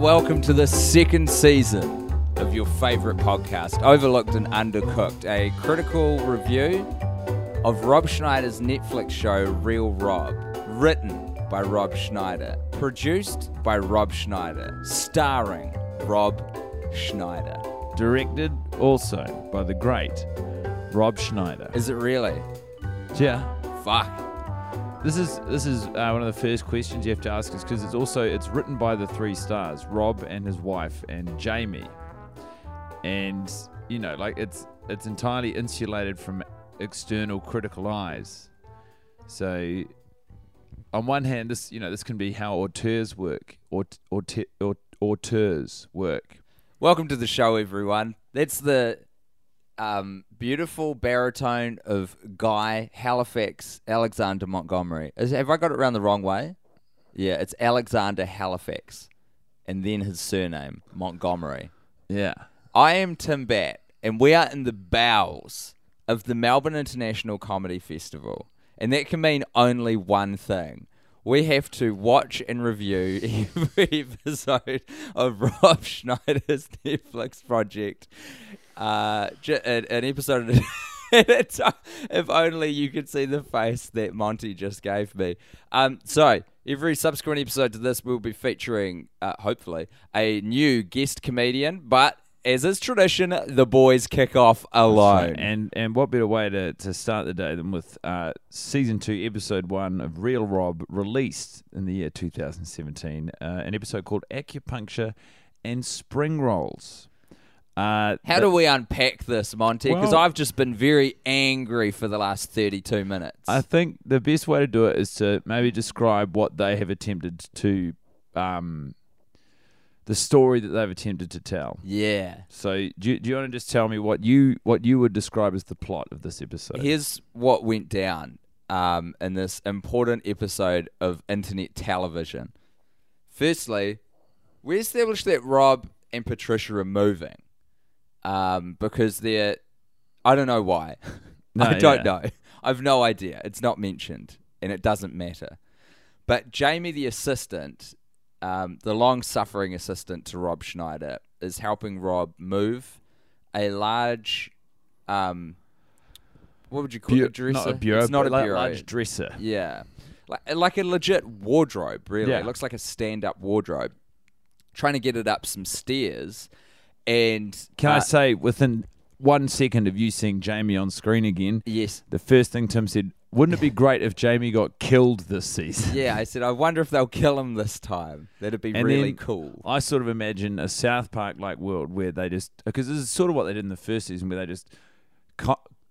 welcome to the second season of your favourite podcast, Overlooked and Undercooked, a critical review of Rob Schneider's Netflix show Real Rob, written by Rob Schneider, produced by Rob Schneider, starring Rob Schneider. Directed also by the great Rob Schneider. Is it really? Yeah. Fuck. This is this is uh, one of the first questions you have to ask is because it's also it's written by the three stars, Rob and his wife and Jamie, and you know like it's it's entirely insulated from external critical eyes. So, on one hand, this you know this can be how auteurs work, or or or auteurs work. Welcome to the show, everyone. That's the um, beautiful baritone of Guy Halifax Alexander Montgomery. Is, have I got it around the wrong way? Yeah, it's Alexander Halifax, and then his surname Montgomery. Yeah. I am Tim Batt, and we are in the bowels of the Melbourne International Comedy Festival, and that can mean only one thing. We have to watch and review every episode of Rob Schneider's Netflix project uh, an, an episode at. If only you could see the face that Monty just gave me. Um, so every subsequent episode to this we'll be featuring, uh, hopefully, a new guest comedian, but. As is tradition, the boys kick off alone. And and what better way to, to start the day than with uh, season two, episode one of Real Rob, released in the year 2017, uh, an episode called Acupuncture and Spring Rolls. Uh, How do we unpack this, Monty? Because well, I've just been very angry for the last 32 minutes. I think the best way to do it is to maybe describe what they have attempted to, um, the story that they've attempted to tell. Yeah. So do you, do you want to just tell me what you what you would describe as the plot of this episode? Here's what went down um, in this important episode of internet television. Firstly, we established that Rob and Patricia are moving um, because they're. I don't know why. No, I don't yeah. know. I've no idea. It's not mentioned, and it doesn't matter. But Jamie, the assistant, um, the long-suffering assistant to Rob Schneider, is helping Rob move a large. Um, what would you call Bu- it? Dresser? Not a bureau. It's not a bureau. Large dresser. Yeah, like, like a legit wardrobe. Really, yeah. it looks like a stand-up wardrobe. Trying to get it up some stairs, and can uh, I say, within one second of you seeing Jamie on screen again, yes, the first thing Tim said, wouldn't it be great if Jamie got killed this season? Yeah, I said, I wonder if they'll kill him this time. That'd be and really cool. I sort of imagine a South Park like world where they just, because this is sort of what they did in the first season, where they just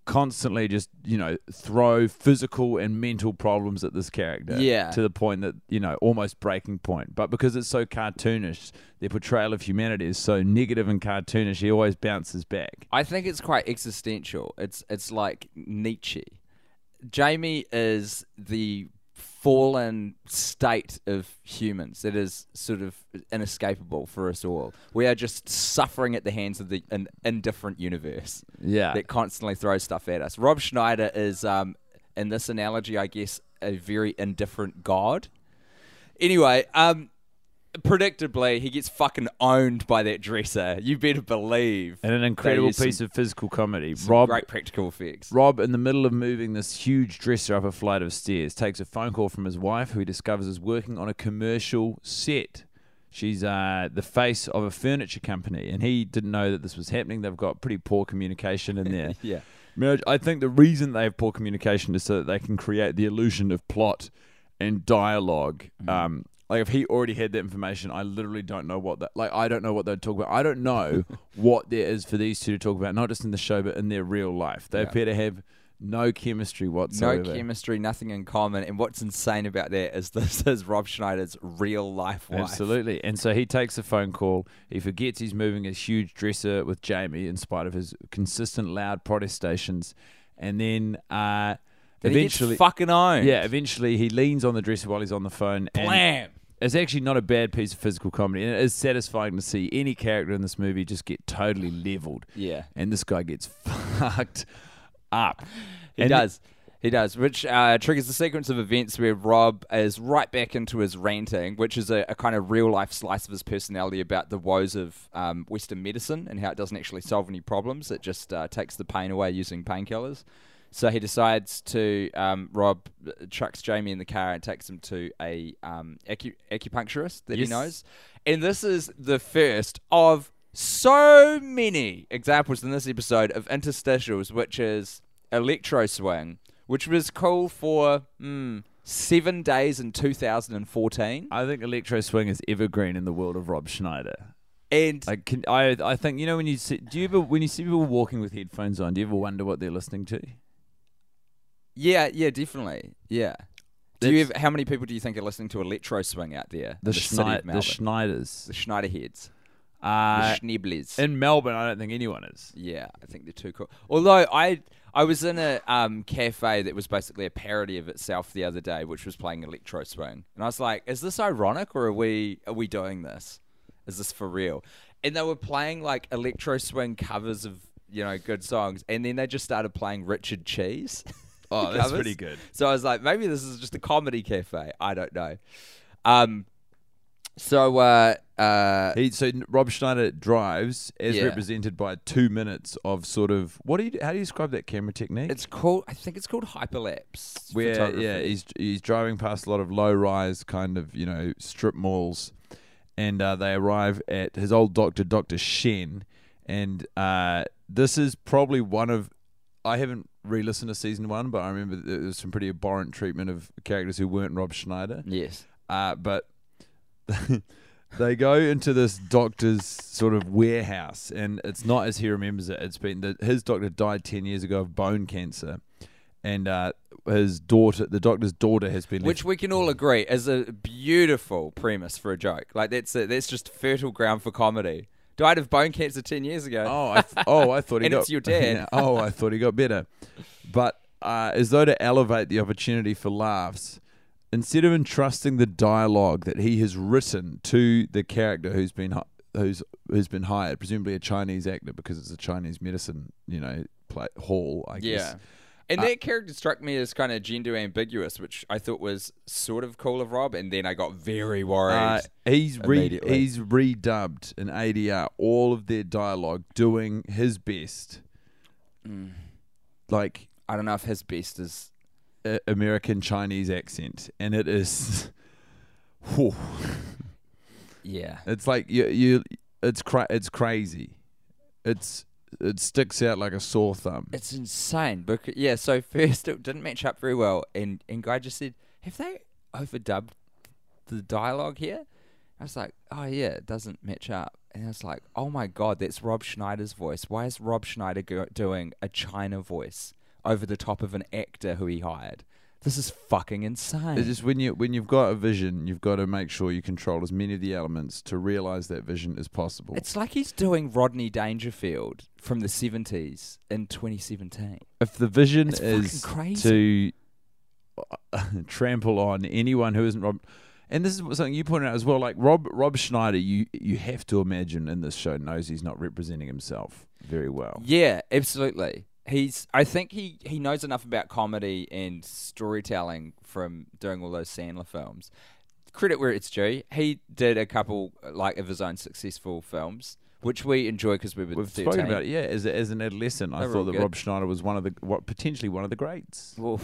constantly just you know throw physical and mental problems at this character yeah. to the point that you know almost breaking point. But because it's so cartoonish their portrayal of humanity is so negative and cartoonish he always bounces back. I think it's quite existential. It's it's like nietzsche. Jamie is the fallen state of humans that is sort of inescapable for us all. We are just suffering at the hands of the an indifferent universe. Yeah. That constantly throws stuff at us. Rob Schneider is, um, in this analogy, I guess, a very indifferent god. Anyway, um, predictably, he gets fucking owned by that dresser. You better believe. And an incredible piece some, of physical comedy. Rob, great practical effects. Rob, in the middle of moving this huge dresser up a flight of stairs, takes a phone call from his wife, who he discovers is working on a commercial set. She's uh, the face of a furniture company, and he didn't know that this was happening. They've got pretty poor communication in there. yeah. I think the reason they have poor communication is so that they can create the illusion of plot and dialogue. Mm. Um, like if he already had that information, I literally don't know what that. Like I don't know what they'd talk about. I don't know what there is for these two to talk about, not just in the show, but in their real life. They appear to have no chemistry whatsoever. No chemistry, nothing in common. And what's insane about that is this is Rob Schneider's real life wife. Absolutely. And so he takes a phone call. He forgets he's moving a huge dresser with Jamie, in spite of his consistent loud protestations. And then. Uh, eventually, fucking owned. Yeah, eventually he leans on the dresser while he's on the phone. Blam! It's actually not a bad piece of physical comedy, and it is satisfying to see any character in this movie just get totally leveled. Yeah, and this guy gets fucked up. He and does. He does, which uh, triggers the sequence of events where Rob is right back into his ranting, which is a, a kind of real life slice of his personality about the woes of um, Western medicine and how it doesn't actually solve any problems. It just uh, takes the pain away using painkillers. So he decides to um, Rob trucks Jamie in the car and takes him to a um, acu- acupuncturist that Yes. he knows, and this is the first of so many examples in this episode of interstitials, which is electro swing, which was cool for mm, seven days in 2014, I think electro swing is evergreen in the world of Rob Schneider. and I can, I, I think you know when you see, do you ever when you see people walking with headphones on, do you ever wonder what they're listening to? Yeah, yeah, definitely, yeah. Do you That's- have, how many people do you think are listening to electro swing out there? The, city of Schneid, the Melbourne? Schneiders. the Schneider heads, Uh, the Schneeblers. in Melbourne, I don't think anyone is. Yeah, I think they're too cool. Although I I was in a um, cafe that was basically a parody of itself the other day, which was playing electro swing, and I was like, "Is this ironic, or are we are we doing this? Is this for real?" And they were playing like electro swing covers of you know good songs, and then they just started playing Richard Cheese. Oh, that's covers. pretty good. So I was like, maybe this is just a comedy cafe. I don't know. Um, so uh, uh, He so Rob Schneider drives as Yeah. represented by two minutes of sort of what do you how do you describe that camera technique? it's called. I think it's called hyperlapse. where yeah he's he's driving past a lot of low rise kind of you know strip malls, and uh, they arrive at his old doctor Doctor Shen, and uh, this is probably one of I haven't re-listened to season one, but I remember there was some pretty abhorrent treatment of characters who weren't Rob Schneider. Yes. Uh, but they go into this doctor's sort of warehouse, and it's not as he remembers it. It's been that his doctor died ten years ago of bone cancer, and uh, his daughter, the doctor's daughter, has been Which left. we can all agree is a beautiful premise for a joke. Like that's a, that's just fertile ground for comedy. Died of bone cancer ten years ago. Oh, I th- oh, I thought he And got. it's your dad. oh, I thought he got better, but uh, as though to elevate the opportunity for laughs. Instead of entrusting the dialogue that he has written to the character who's been hi- who's who's been hired, presumably a Chinese actor because it's a Chinese medicine, you know, play, hall, I yeah. And Uh, that character struck me as kind of gender ambiguous, which I thought was sort of cool of Rob. And then I got very worried. Uh, he's re- he's redubbed in ADR all of their dialogue, doing his best, Mm. like I don't know if his best is. a- American Chinese accent, and it is. Whew. Yeah. It's like you, you it's cra- it's crazy. It's it sticks out like a sore thumb. It's insane. Because, yeah, so first it didn't match up very well. And, and Guy just said, Have they overdubbed the dialogue here? I was like, Oh, yeah, it doesn't match up. And I was like, Oh my God, that's Rob Schneider's voice. Why is Rob Schneider go- doing a China voice over the top of an actor who he hired? This is fucking insane. It's just when you when you've got a vision, you've got to make sure you control as many of the elements to realize that vision as possible. It's like he's doing Rodney Dangerfield from the 70s in 2017. if the vision It's is to uh, trample on anyone who isn't Rob, and this is something you pointed out as well. Like Rob Rob Schneider, you you have to imagine in this show knows he's not representing himself very well. Yeah, absolutely. He's. I think he he knows enough about comedy and storytelling from doing all those Sandler films. Credit where it's due. He did a couple like of his own successful films, which we enjoy because we were We've 13. spoken about it, yeah. As a, as an adolescent, I They were thought that good. Rob Schneider was one of the what potentially one of the greats. Uh,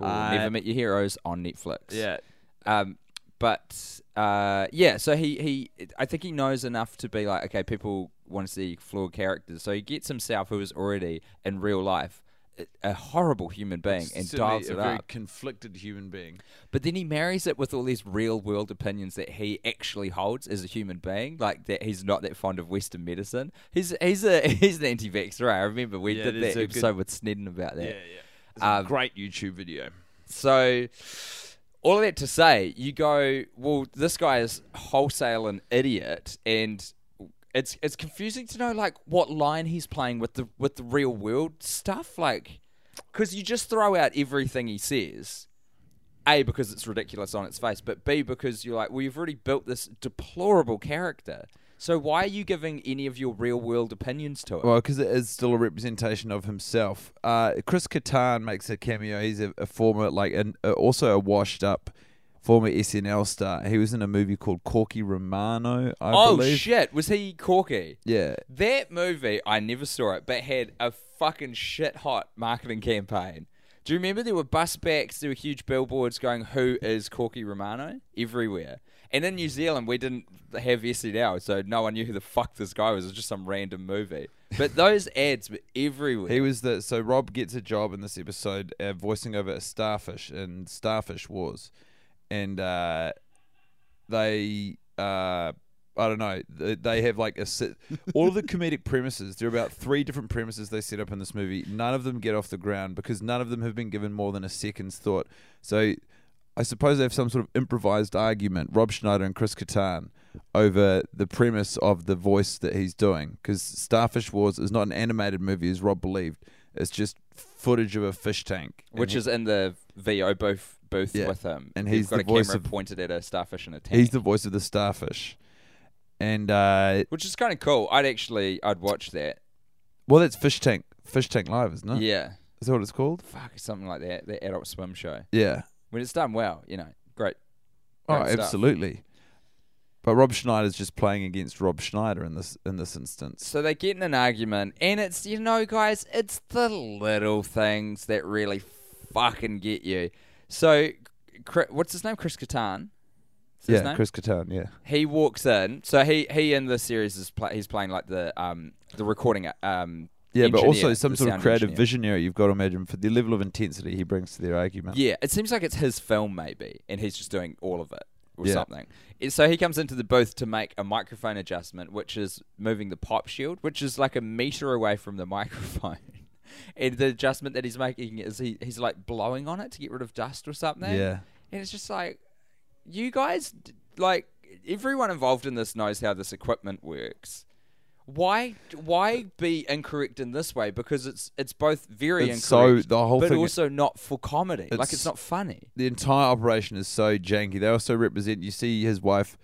Never Met Your Heroes on Netflix. Yeah, Um, but uh, yeah, so he, he I think he knows enough to be like, okay, people want to see flawed characters, so he gets himself, who is already in real life a- horrible human being, and dials a it very up. conflicted human being. But then he marries it with all these real world opinions that he actually holds as a human being, like that he's not that fond of Western medicine. He's he's a he's an anti-vaxxer. I remember we Yeah, did that a good- episode with Snedden about that. yeah. It's Um, a great YouTube video. So, all of that to say, you go, well, this guy is wholesale an idiot, and it's it's confusing to know like what line he's playing with the with the real world stuff, like because you just throw out everything he says. A because it's ridiculous on its face, but B because you're like, well, you've already built this deplorable character. So why are you giving any of your real world opinions to it? Well, because it is still a representation of himself. Uh, Chris Kattan makes a cameo. He's a, a former, like, an, uh, also a washed up former SNL star. He was in a movie called Corky Romano, I oh believe. shit, was he Corky? Yeah. That movie, I never saw it, but had a fucking shit hot marketing campaign. Do you remember there were bus backs, there were huge billboards going, Who is Corky Romano? everywhere. And in New Zealand, we didn't have SNL, so no one knew who the fuck this guy was. It was just some random movie. But those ads were everywhere. He was the so Rob gets a job in this episode uh, voicing over a starfish in Starfish Wars, and uh, they uh, I don't know they, have like a sit, all of the comedic premises. There are about three different premises they set up in this movie. None of them get off the ground because none of them have been given more than a second's thought. So I suppose they have some sort of improvised argument, Rob Schneider and Chris Kattan, over the premise of the voice that he's doing. Because Starfish Wars is not an animated movie, as Rob believed. It's just footage of a fish tank, And which he- is in the VO booth, booth Yeah. with him. And He's he's got the a camera of- pointed at a starfish in a tank. he's the voice of the starfish. And uh, which is kind of cool. I'd actually, I'd watch that. well, that's Fish Tank, Fish Tank Live, isn't it? Yeah. Is that what it's called? Fuck, something like that. The Adult Swim show. Yeah. When it's done well, you know, great. Oh, stuff. absolutely. But Rob Schneider's just playing against Rob Schneider in this in this instance. So they get in an argument, and it's you know, guys, it's the little things that really fucking get you. So, what's his name? Chris Kattan. Is his yeah, name? Chris Kattan. Yeah. He walks in. So he he in the series is play, he's playing like the um the recording um Yeah, but also some sort of creative engineer. visionary you've got to imagine for the level of intensity he brings to their argument. Yeah, it seems like it's his film maybe, and he's just doing all of it or Yeah. something. And so he comes into the booth to make a microphone adjustment, which is moving the pop shield, which is like a meter away from the microphone. and the adjustment that he's making is he, he's like blowing on it to get rid of dust or something. Yeah. And it's just like, you guys, like, everyone involved in this knows how this equipment works. Why, why be incorrect in this way? Because it's it's both very It's so incorrect, the whole but thing. also not for comedy. like It's- it's not funny. the entire operation is so janky. They also represent. You see his wife.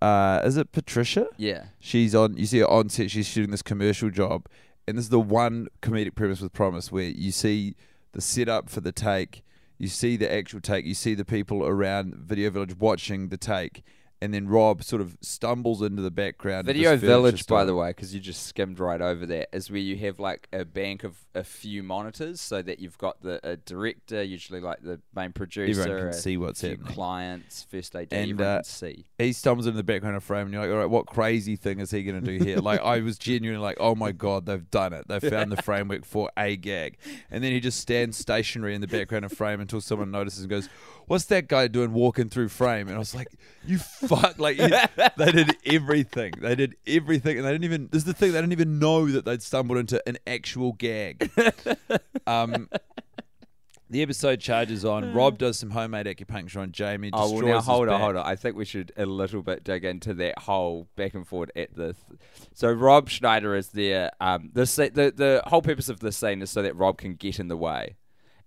Uh, is it Patricia? Yeah. She's on. You see her on set. She's shooting this commercial job, and this is the one comedic premise with Promise where you see the setup for the take, you see the actual take, you see the people around Video Village watching the take, and then Rob sort of stumbles into the background. Video Village, by the way, because you just skimmed right over that, is where you have like a bank of a few monitors, so that you've got the a director, usually like the main producer, Everyone can see what's happening. clients, first AD, And, everyone uh, can see. he stumbles into the background of frame and you're like, all right, what crazy thing is he going to do here? like, I was genuinely like, oh my God, they've done it. They've found the framework for a gag. And then he just stands stationary in the background of frame until someone notices and goes, what's that guy doing walking through frame? And I was like, you fuck. Like, you- they did everything. They did everything. And they didn't even, this is the thing, they didn't even know that they'd stumbled into an actual gag. um, the episode charges on. Rob does some homemade acupuncture on Jamie. Oh well, now hold on, hold on. I think we should a little bit dig into that whole back and forth at the. Th- so Rob Schneider is there. Um, the the the whole purpose of this scene is so that Rob can get in the way,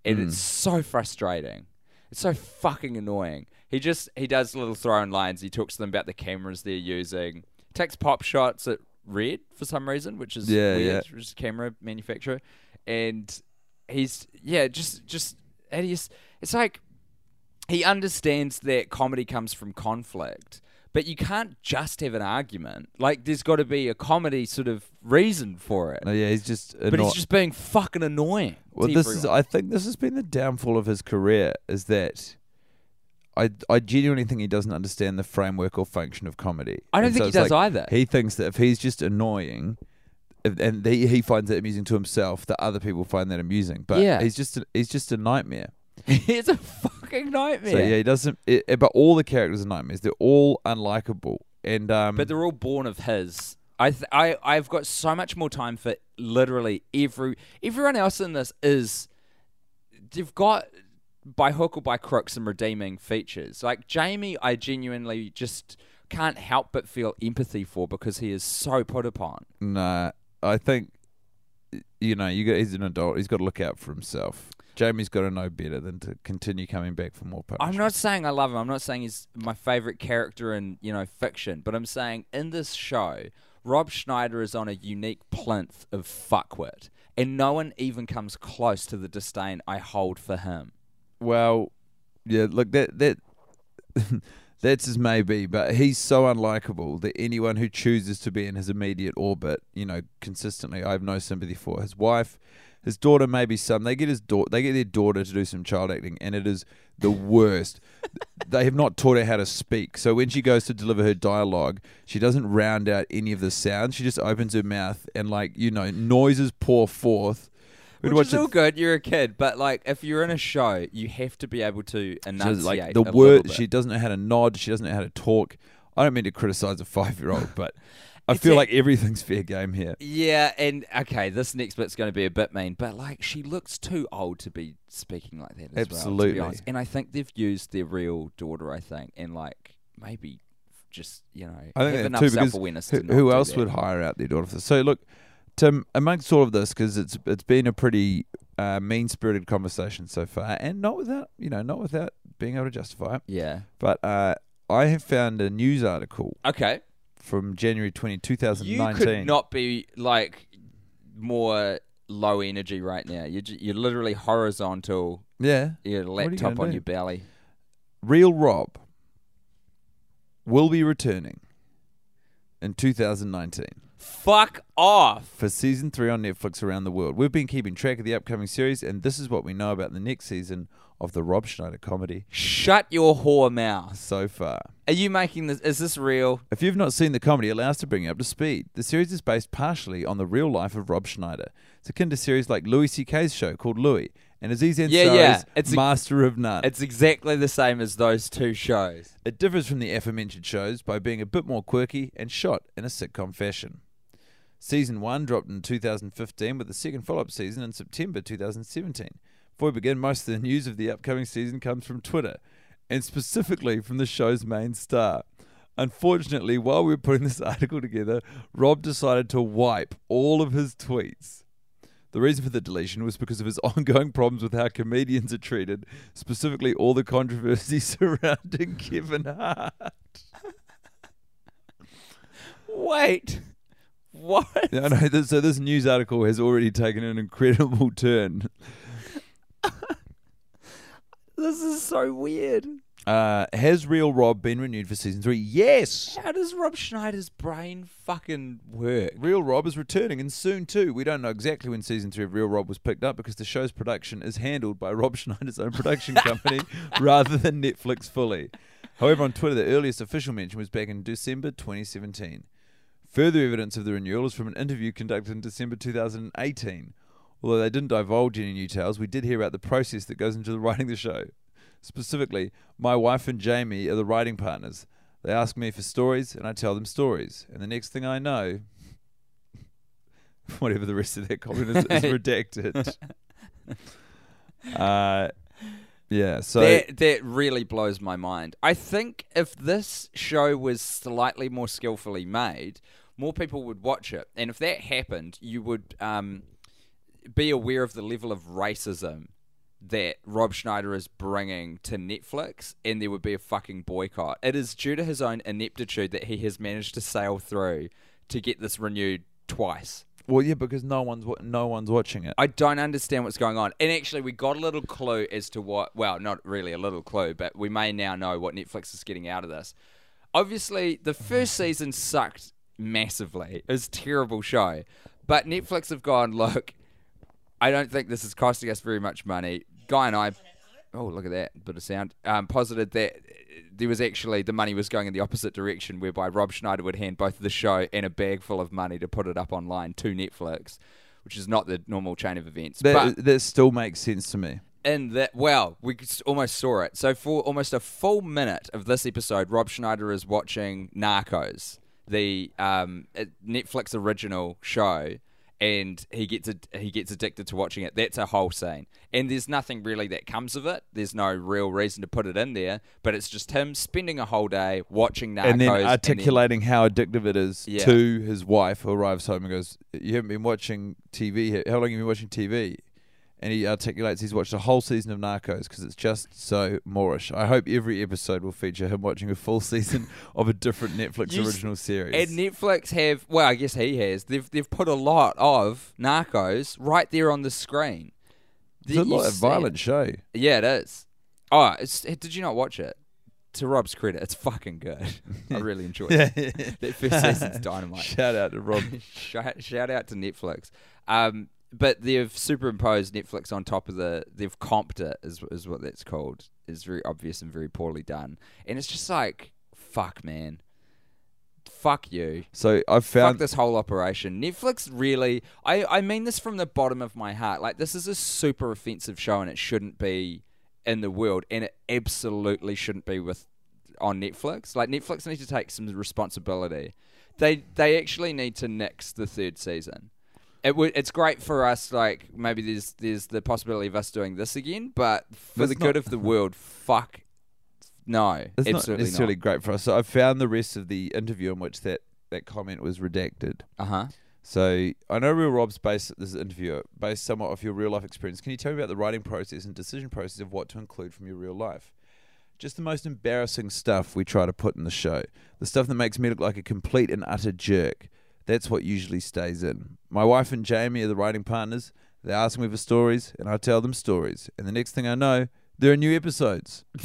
and Hmm. it's so frustrating. It's so fucking annoying. He just he does little throwing lines. He talks to them about the cameras they're using. Takes pop shots at Red for some reason, which is Yeah, weird, yeah. which is a camera manufacturer, and he's yeah, just just he's it's like he understands that comedy comes from conflict, but you can't just have an argument. Like there's got to be a comedy sort of reason for it. No, yeah, he's just. but anno- he's just being fucking annoying. Well, this is. I think this has been the downfall of his career. Is that. I, I genuinely think he doesn't understand the framework or function of comedy. I don't And think so he does like, either. He thinks that if he's just annoying, if, and he, he finds it amusing to himself, that other people find that amusing. But Yeah. he's just a, he's just a nightmare. it's a fucking nightmare. So yeah, he doesn't. It, but all the characters are nightmares. They're all unlikable. And um, But they're all born of his. I th- I I've got so much more time for literally every everyone else in this is they've got by hook or by crook some redeeming features. Like Jamie, I genuinely just can't help but feel empathy for because he is so put upon. nah, I think you know you got. He's an adult. He's got to look out for himself. Jamie's got to know better than to continue coming back for more punishment. I'm not saying I love him. I'm not saying he's my favorite character in you know fiction, but I'm saying in this show, Rob Schneider is on a unique plinth of fuckwit, and no one even comes close to the disdain I hold for him. Well, yeah, look that that that's as maybe, but he's so unlikable that anyone who chooses to be in his immediate orbit, you know, consistently, I have no sympathy for. His wife, his daughter, maybe some. They get his daughter, they get their daughter to do some child acting, and it is the worst. they have not taught her how to speak, so when she goes to deliver her dialogue, she doesn't round out any of the sounds. She just opens her mouth and, like you know, noises pour forth. We'd Which is all good. You're a kid, but like if you're in a show, you have to be able to enunciate like the word she doesn't know how to nod she doesn't know how to talk i don't mean to criticize a five-year-old but i feel a- like everything's fair game here Yeah, and okay, this next bit's going to be a bit mean, but like she looks too old to be speaking like that. As Well, to Absolutely. be honest. and I think they've used their real daughter. I think, and like maybe just you know i think have enough too self awareness. who, who else would hire out their daughter for this? so look tim amongst all of this because it's it's been a pretty uh, mean-spirited conversation so far and not without you know not without being able to justify it Yeah. but uh, i have found a news article Okay. From january 20 You 2019 could not be like more low energy right now. You're you're literally horizontal. yeah Your are you laptop on do? your belly. Real Rob will be returning in 2019 Fuck off. for season three on Netflix around the world. We've been keeping track of the upcoming series, and this is what we know about the next season of the Rob Schneider comedy Shut your whore mouth. so far. Are you making this? Is this real? If you've not seen the comedy, allow us to bring you up to speed. The series is based partially on the real life of Rob Schneider. It's akin to series like Louis C.K.'s show called Louie, and Aziz Ansari's Yeah, yeah. It's Master of None. It's exactly the same as those two shows. It differs from the aforementioned shows by being a bit more quirky and shot in a sitcom fashion. Season 1 dropped in 2015 with the second follow up season in September 2017. Before we begin, most of the news of the upcoming season comes from Twitter, and specifically from the show's main star. Unfortunately, while we were putting this article together, Rob decided to wipe all of his tweets. The reason for the deletion was because of his ongoing problems with how comedians are treated, specifically all the controversy surrounding Kevin Hart. Wait. What? Yeah, I know. This, so this news article has already taken an incredible turn. This is so weird. Uh, has Real Rob been renewed for season three? Yes. How does Rob Schneider's brain fucking work? Real Rob is returning, and soon too. We don't know exactly when season three of Real Rob was picked up because the show's production is handled by Rob Schneider's own production company rather than Netflix fully. However, on Twitter, the earliest official mention was back in December 2017. Further evidence of the renewal is from an interview conducted in December 2018. Although they didn't divulge any new tales, we did hear about the process that goes into the writing the show. Specifically, my wife and Jamie are the writing partners. They ask me for stories, and I tell them stories. And the next thing I know, whatever the rest of that comment is, is redacted. uh, yeah, so that that really blows my mind. I think if this show was slightly more skillfully made, more people would watch it, and if that happened, you would um, be aware of the level of racism that Rob Schneider is bringing to Netflix, and there would be a fucking boycott. It is due to his own ineptitude that he has managed to sail through to get this renewed twice. Well, yeah, because no one's wa- no one's watching it. I don't understand what's going on. And actually, we got a little clue as to what, well, not really a little clue, but we may now know what Netflix is getting out of this. Obviously, the first mm. season sucked massively. It was a terrible show. But Netflix have gone, look, I don't think this is costing us very much money. Guy and I, oh, look at that bit of sound, um, posited that there was actually the money was going in the opposite direction, whereby Rob Schneider would hand both the show and a bag full of money to put it up online to Netflix, which is not the normal chain of events. that but that still makes sense to me. in that, well, we almost saw it. So for almost a full minute of this episode, Rob Schneider is watching Narcos, the um, Netflix original show, and he gets ad- he gets addicted to watching it. That's a whole scene, and there's nothing really that comes of it. There's no real reason to put it in there, but it's just him spending a whole day watching Narcos and then then- articulating how addictive it is Yeah. to his wife, who arrives home and goes, "You haven't been watching TV. How long have you been watching TV?" And he articulates he's watched a whole season of Narcos because it's just so moreish. I hope every episode will feature him watching a full season of a different Netflix You original series. And Netflix have, well, I guess he has. They've they've put a lot of Narcos right there on the screen. it's a lot of violent show. Yeah, it is. Oh, it's, did you not watch it? To Rob's credit, it's fucking good. I really enjoyed it. That first season's dynamite. Shout out to Rob. shout, shout out to Netflix. Um, but they've superimposed Netflix on top of the. They've comped it, is is what that's called. Is very obvious and very poorly done, and it's just like, fuck, man, fuck you. So I've Fuck found this whole operation. Netflix really. I I mean this from the bottom of my heart. Like this is a super offensive show, and it shouldn't be in the world, and it absolutely shouldn't be with on Netflix. Like Netflix needs to take some responsibility. They they actually need to nix the third season. It would. It's great for us. Like maybe there's there's the possibility of us doing this again, but for That's the good not- of the world, fuck. No, it's not absolutely necessarily great for us. So I found the rest of the interview in which that, that comment was redacted. Uh huh. So I know Real Rob's based this interview based somewhat off your real life experience. Can you tell me about the writing process and decision process of what to include from your real life? Just the most embarrassing stuff we try to put in the show. The stuff that makes me look like a complete and utter jerk. That's what usually stays in. My wife and Jamie are the writing partners. They ask me for stories, and I tell them stories. And the next thing I know, there are new episodes.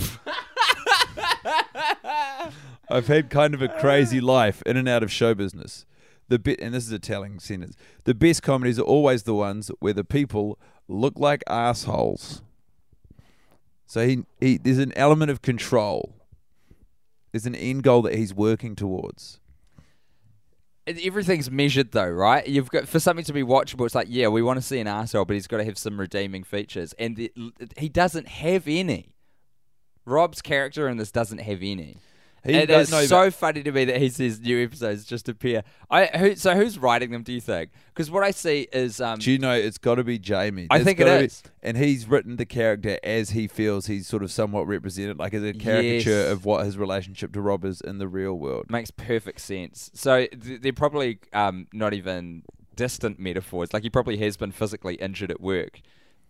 I've had kind of a crazy life in and out of show business. The bit, and this is a telling sentence. The best comedies are always the ones where the people look like assholes. So he, he there's an element of control. There's an end goal that he's working towards. Everything's measured though, right? You've got for something to be watchable. It's like, yeah, we want to see an asshole, but he's got to have some redeeming features, and the, he doesn't have any. Rob's character in this doesn't have any. He it is no, so funny to me that he says new episodes just appear. I who, so who's writing them? Do you think? Because what I see is um, Do you know it's got to be Jamie? I think it is, be- and he's written the character as he feels he's sort of somewhat represented, like as a caricature Yes. of what his relationship to Rob is in the real world. makes perfect sense. So th- they're probably um, not even distant metaphors. Like he probably has been physically injured at work.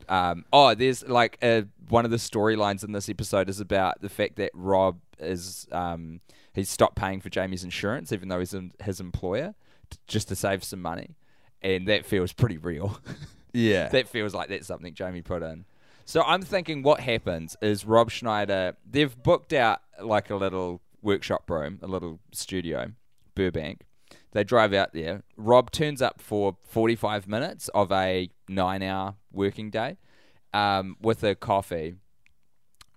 Um, oh, there's like a, one of the storylines in this episode is about the fact that Rob is um, he's stopped paying for Jamie's insurance, even though he's in, his employer, t- just to save some money, and that feels pretty real. Yeah. that feels like that's something Jamie put in. So I'm thinking what happens is Rob Schneider, they've booked out like a little workshop room, a little studio, Burbank. They drive out there. Rob turns up for 45 minutes of a nine hour working day um, with a coffee.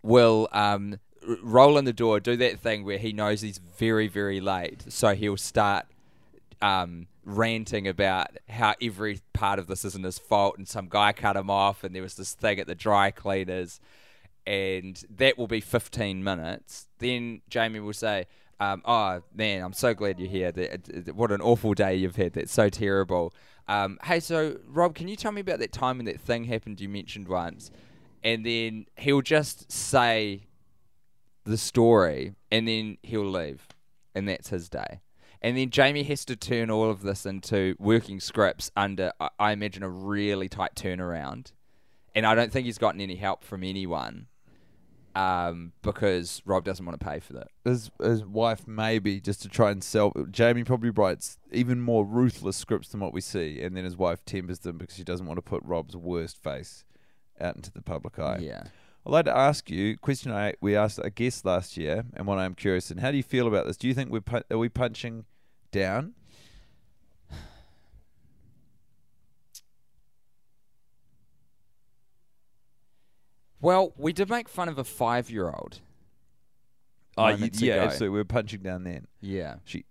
Will um, roll in the door, do that thing where he knows he's very, very late. So he'll start um, ranting about how every part of this isn't his fault and some guy cut him off and there was this thing at the dry cleaners and that will be 15 minutes. Then Jamie will say, um, "Oh man, I'm so glad you're here. What an awful day you've had. That's so terrible." Um, hey, so Rob, can you tell me about that time when that thing happened you mentioned once? And then he'll just say the story, and then he'll leave, and that's his day. And then Jamie has to turn all of this into working scripts under, I- I imagine, a really tight turnaround. And I don't think he's gotten any help from anyone um, because Rob doesn't want to pay for that. his his wife maybe just to try and sell. Jamie probably writes even more ruthless scripts than what we see, and then his wife tempers them because she doesn't want to put Rob's worst face out into the public eye. Yeah. I'd like to ask you question I we asked a guest last year, and what I'm curious in. How do you feel about this? Do you think we're pu- are we punching down? Well, we did make fun of a five year old. Oh, y- yeah, ago. absolutely. We're punching down then. Yeah. she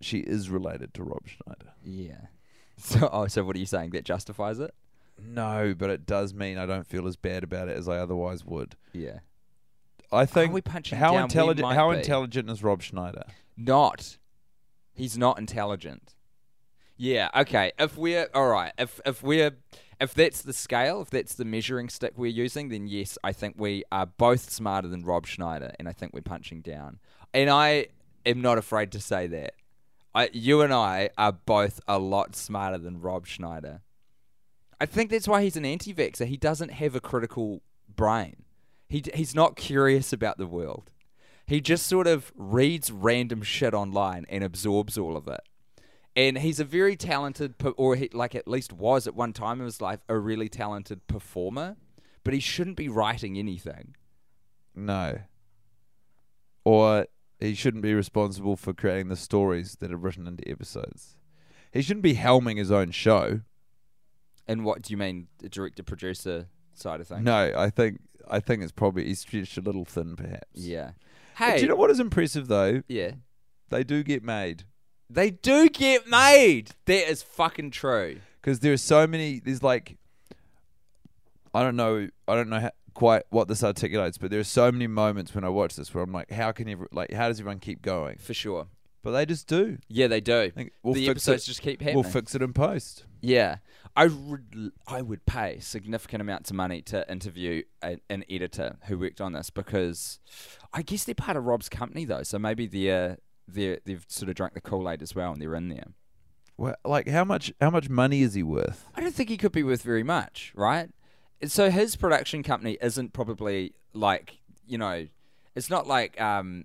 She is related to Rob Schneider. Yeah. So, oh, so what are you saying? That justifies it? No, but it does mean I don't feel as bad about it as I otherwise would. Yeah. I think Are we punching how down? We intelligent might how be. intelligent is Rob Schneider? Not. He's not intelligent. Yeah, okay. If we're all right, if if we're if that's the scale, if that's the measuring stick we're using, then yes, I think we are both smarter than Rob Schneider, and I think we're punching down. And I am not afraid to say that. I, you and I are both a lot smarter than Rob Schneider. I think that's why he's an anti-vaxxer. He doesn't have a critical brain. He he's not curious about the world. He just sort of reads random shit online and absorbs all of it. And he's a very talented, or he, like at least was at one time in his life, a really talented performer. But he shouldn't be writing anything. No. Or he shouldn't be responsible for creating the stories that are written into episodes. He shouldn't be helming his own show. And what do you mean, the director producer side of things? No, I think I think it's probably he's stretched a little thin, perhaps. Yeah. But Hey. do you know what is impressive though? yeah. They do get made They do get made. That is fucking true. because there are so many. There's like, I don't know, I don't know how, quite what this articulates, but there are so many moments when I watch this where I'm like, how can you like, how does everyone keep going? For sure. But they just do. Yeah, they do. Like, we'll the fix episodes it. just keep happening. We'll fix it in post. Yeah, I would I would pay significant amounts of money to interview a, an editor who worked on this because I guess they're part of Rob's company though, so maybe they're they they've sort of drank the Kool Aid as well and they're in there. Well, like how much how much money is he worth? I don't think he could be worth very much, right? So his production company isn't probably like you know, it's not like um,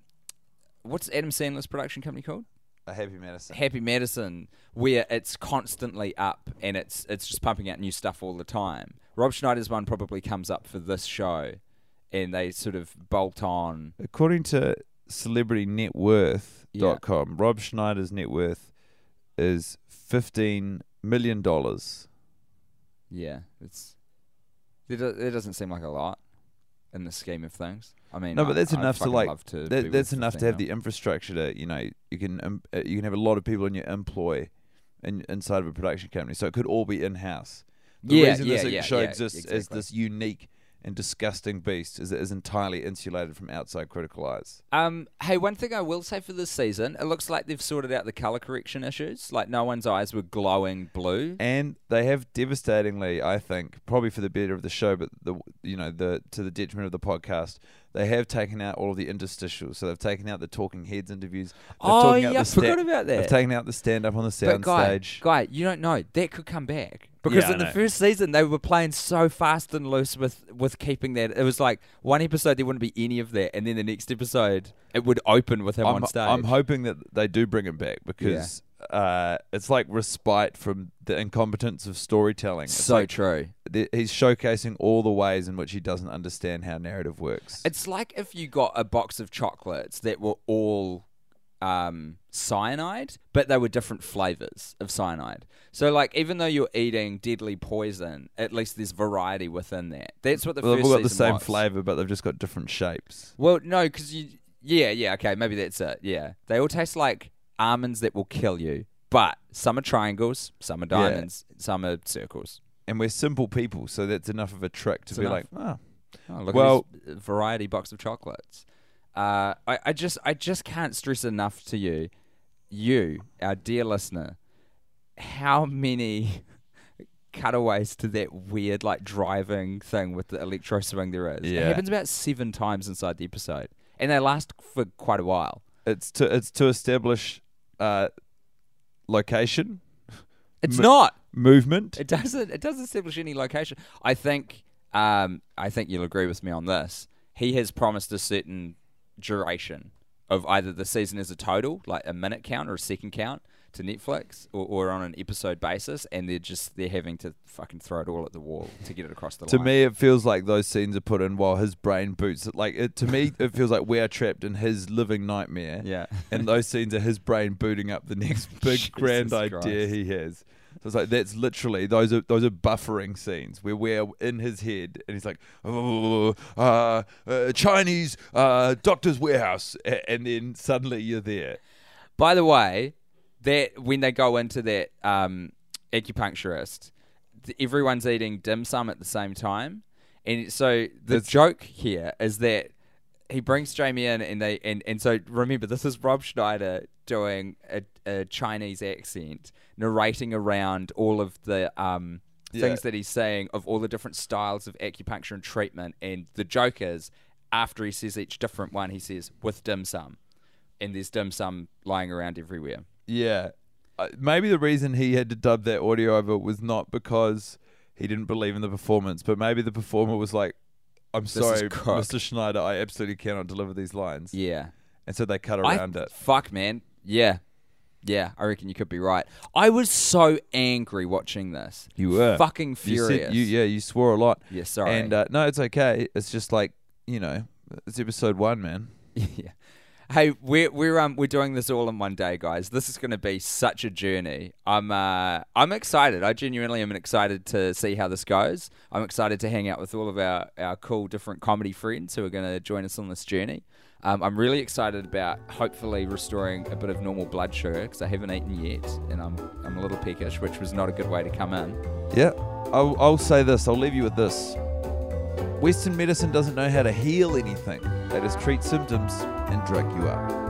what's Adam Sandler's production company called? A Happy Madison. Happy Madison, where it's constantly up and it's it's just pumping out new stuff all the time. Rob Schneider's one probably comes up for this show, and they sort of bolt on. According to CelebrityNetWorth.com, Rob Schneider's net worth is fifteen million dollars. Yeah, it's it, do- it doesn't seem like a lot in the scheme of things. I mean, No, but that's I'd enough to, like, to That, that's enough to have the infrastructure to you know you can um, uh, you can have a lot of people in your employ in, inside of a production company, so it could all be in house. The Yeah, reason yeah, this yeah, show exists as exactly. this unique and disgusting beast is it is entirely insulated from outside critical eyes. Um, hey, one thing I will say for this season, it looks like they've sorted out the color correction issues. Like no one's eyes were glowing blue. And they have devastatingly, I think, probably for the better of the show, but the you know the to the detriment of the podcast, they have taken out all of the interstitials. So they've taken out the talking heads interviews. They've Oh yeah, I sta- forgot about that. They've taken out the stand up on the But sound guy, stage. guy, you don't know that could come back because Yeah, in the first season they were playing so fast and loose with with keeping that. It was like one episode there wouldn't be any of that, and then the next episode it would open with him I'm, on stage. I'm hoping that they do bring it back because uh, it's like respite from the incompetence of storytelling. It's so like true. the, he's showcasing all the ways in which he doesn't understand how narrative works. It's like if you got a box of chocolates that were all um, cyanide, but they were different flavors of cyanide. So, like, even though you're eating deadly poison, at least there's variety within that. That's what the well, they've first all got the same was. flavor, but they've just got different shapes. Well, no, because you. Yeah, yeah, okay, maybe that's it. Yeah, they all taste like almonds that will kill you, but some are triangles, some are diamonds, some are circles. And we're simple people, so that's enough of a trick to It's be enough. like, oh, Oh, look Well- at this variety box of chocolates. Uh, I, I just, I just can't stress enough to you, you, our dear listener, how many cutaways to that weird like driving thing with the electro swing there is. It Yeah. happens about seven times inside the episode, and they last for quite a while. it's to it's to establish uh, location, It's M- not. movement. It doesn't. It doesn't establish any location. I think. Um, I think you'll agree with me on this. He has promised a certain duration of either the season as a total, like a minute count or a second count, to Netflix, or, or on an episode basis, and they're just they're having to fucking throw it all at the wall to get it across the To line. To me, it feels like those scenes are put in while his brain boots. it. Like it, to me, it feels like we are trapped in his living nightmare. yeah. and those scenes are his brain booting up the next big grand idea he has. So it's like that's literally those are those are buffering scenes where we're in his head and he's like, oh, uh, uh, Chinese uh, doctor's warehouse, and then suddenly you're there. By the way, that when they go into that um, acupuncturist, th- everyone's eating dim sum at the same time, and so the That's- joke here is that he brings Jamie in, and they and, and so remember this is Rob Schneider doing a, a Chinese accent, narrating around all of the um, Yeah. things that he's saying of all the different styles of acupuncture and treatment, and the joke is after he says each different one, he says with dim sum, and there's dim sum lying around everywhere. Yeah, uh, maybe the reason he had to dub that audio over was not because he didn't believe in the performance, but maybe the performer was like, "I'm sorry, cooked." Mr. Schneider, I absolutely cannot deliver these lines," Yeah. and so they cut I- around it. Fuck, man. Yeah. Yeah, I reckon you could be right. I was so angry watching this. You were Fucking You furious. said you yeah, you swore a lot. Yeah, sorry. And uh, no, it's okay. It's just like you know, it's episode one, man. yeah. Hey, we're we're um we're doing this all in one day, guys. This is going to be such a journey. I'm uh I'm excited. I genuinely am excited to see how this goes. I'm excited to hang out with all of our our cool different comedy friends who are going to join us on this journey. Um, I'm really excited about hopefully restoring a bit of normal blood sugar because I haven't eaten yet, and I'm I'm a little peckish, which was not a good way to come in. Yeah, I'll, I'll say this. I'll leave you with this. Western medicine doesn't know how to heal anything. They just treat symptoms and drug you up.